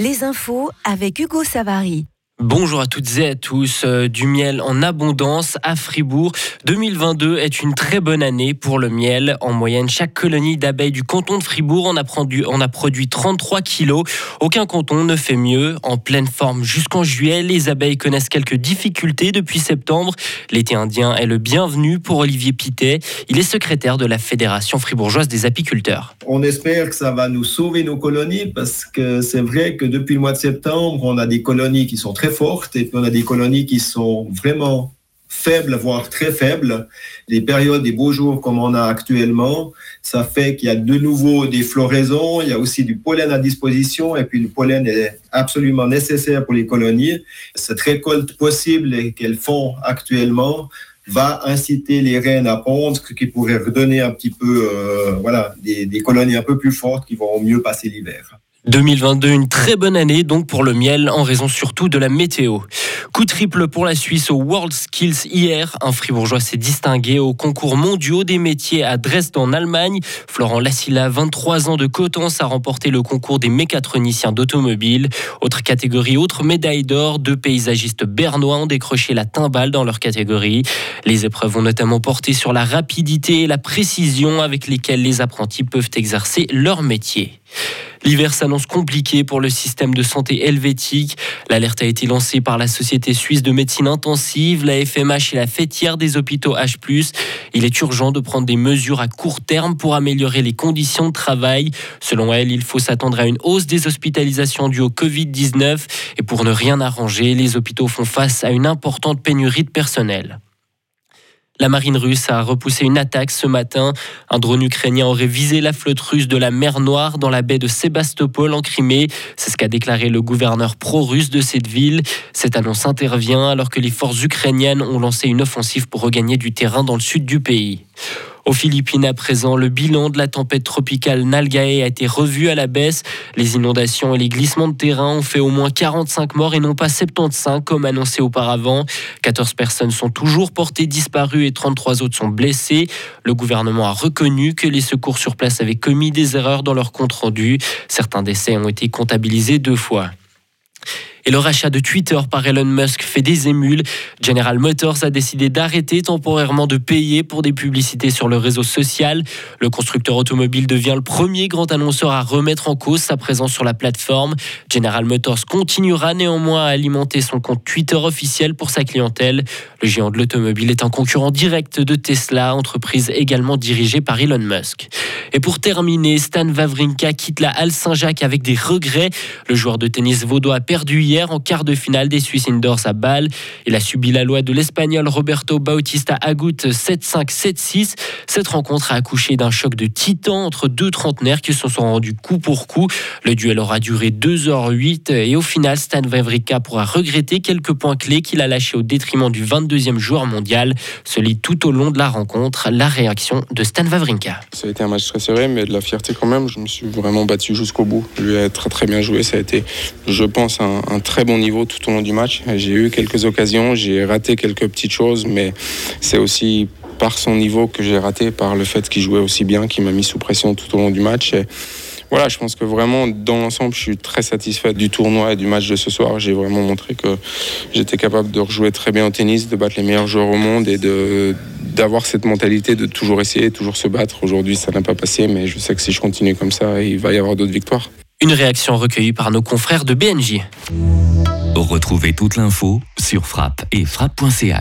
Les infos avec Hugo Savary. Bonjour à toutes et à tous. Euh, du miel en abondance à Fribourg. 2022 est une très bonne année pour le miel. En moyenne, chaque colonie d'abeilles du canton de Fribourg en a, produit, a produit 33 kilos. Aucun canton ne fait mieux. En pleine forme jusqu'en juillet, les abeilles connaissent quelques difficultés depuis septembre. L'été indien est le bienvenu pour Olivier Pitet. Il est secrétaire de la Fédération fribourgeoise des apiculteurs. On espère que ça va nous sauver nos colonies parce que c'est vrai que depuis le mois de septembre, on a des colonies qui sont très fortes et puis on a des colonies qui sont vraiment faibles, voire très faibles. Les périodes des beaux jours comme on a actuellement, ça fait qu'il y a de nouveau des floraisons, il y a aussi du pollen à disposition et puis le pollen est absolument nécessaire pour les colonies. Cette récolte possible qu'elles font actuellement va inciter les reines à pondre, qui pourrait redonner un petit peu, euh, voilà, des colonies un peu plus fortes qui vont mieux passer l'hiver. 2022, une très bonne année donc pour le miel en raison surtout de la météo. Coup triple pour la Suisse au World Skills hier. Un fribourgeois s'est distingué au concours mondiaux des métiers à Dresde en Allemagne. Florent Lassila, 23 ans de Cotence, a remporté le concours des mécatroniciens d'automobile. Autre catégorie, autre médaille d'or, deux paysagistes bernois ont décroché la timbale dans leur catégorie. Les épreuves ont notamment porté sur la rapidité et la précision avec lesquelles les apprentis peuvent exercer leur métier. L'hiver s'annonce compliqué pour le système de santé helvétique. L'alerte a été lancée par la suisse de médecine intensive, la FMH et la fêtière des hôpitaux H+. Il est urgent de prendre des mesures à court terme pour améliorer les conditions de travail. Selon elle, il faut s'attendre à une hausse des hospitalisations dues au Covid-19 et pour ne rien arranger, les hôpitaux font face à une importante pénurie de personnel. La marine russe a repoussé une attaque ce matin. Un drone ukrainien aurait visé la flotte russe de la mer Noire dans la baie de Sébastopol en Crimée. C'est ce qu'a déclaré le gouverneur pro-russe de cette ville. Cette annonce intervient alors que les forces ukrainiennes ont lancé une offensive pour regagner du terrain dans le sud du pays. Aux Philippines, à présent, le bilan de la tempête tropicale Nalgae a été revu à la baisse. Les inondations et les glissements de terrain ont fait au moins 45 morts et non pas 75 comme annoncé auparavant. 14 personnes sont toujours portées disparues et 33 autres sont blessées. Le gouvernement a reconnu que les secours sur place avaient commis des erreurs dans leur compte rendu. Certains décès ont été comptabilisés deux fois. Et le rachat de Twitter par Elon Musk fait des émules. General Motors a décidé d'arrêter temporairement de payer pour des publicités sur le réseau social. Le constructeur automobile devient le premier grand annonceur à remettre en cause sa présence sur la plateforme. General Motors continuera néanmoins à alimenter son compte Twitter officiel pour sa clientèle. Le géant de l'automobile est un concurrent direct de Tesla, entreprise également dirigée par Elon Musk. Et pour terminer, Stan Wawrinka quitte la Halle Saint-Jacques avec des regrets. Le joueur de tennis vaudois a perdu hier en quart de finale des Swiss Indoors à Bâle. Il a subi la loi de l'Espagnol Roberto Bautista Agut 7-5, 7-6. Cette rencontre a accouché d'un choc de titan entre deux trentenaires qui se sont rendus coup pour coup. Le duel aura duré 2h08 et au final, Stan Wawrinka pourra regretter quelques points clés qu'il a lâchés au détriment du 22e joueur mondial. Se lit tout au long de la rencontre la réaction de Stan Wawrinka. Ça a été un match très serré, mais de la fierté quand même. Je me suis vraiment battu jusqu'au bout. Lui a très très bien joué. Ça a été, je pense, un, un très bon niveau tout au long du match. J'ai eu quelques occasions, j'ai raté quelques petites choses, mais c'est aussi par son niveau que j'ai raté, par le fait qu'il jouait aussi bien, qu'il m'a mis sous pression tout au long du match. Voilà, je pense que vraiment, dans l'ensemble, je suis très satisfait du tournoi et du match de ce soir. J'ai vraiment montré que j'étais capable de rejouer très bien au tennis, de battre les meilleurs joueurs au monde et de d'avoir cette mentalité de toujours essayer, toujours se battre. Aujourd'hui, ça n'a pas passé, mais je sais que si je continue comme ça, il va y avoir d'autres victoires. Une réaction recueillie par nos confrères de BNJ. Retrouvez toute l'info sur frappe et frappe.ch.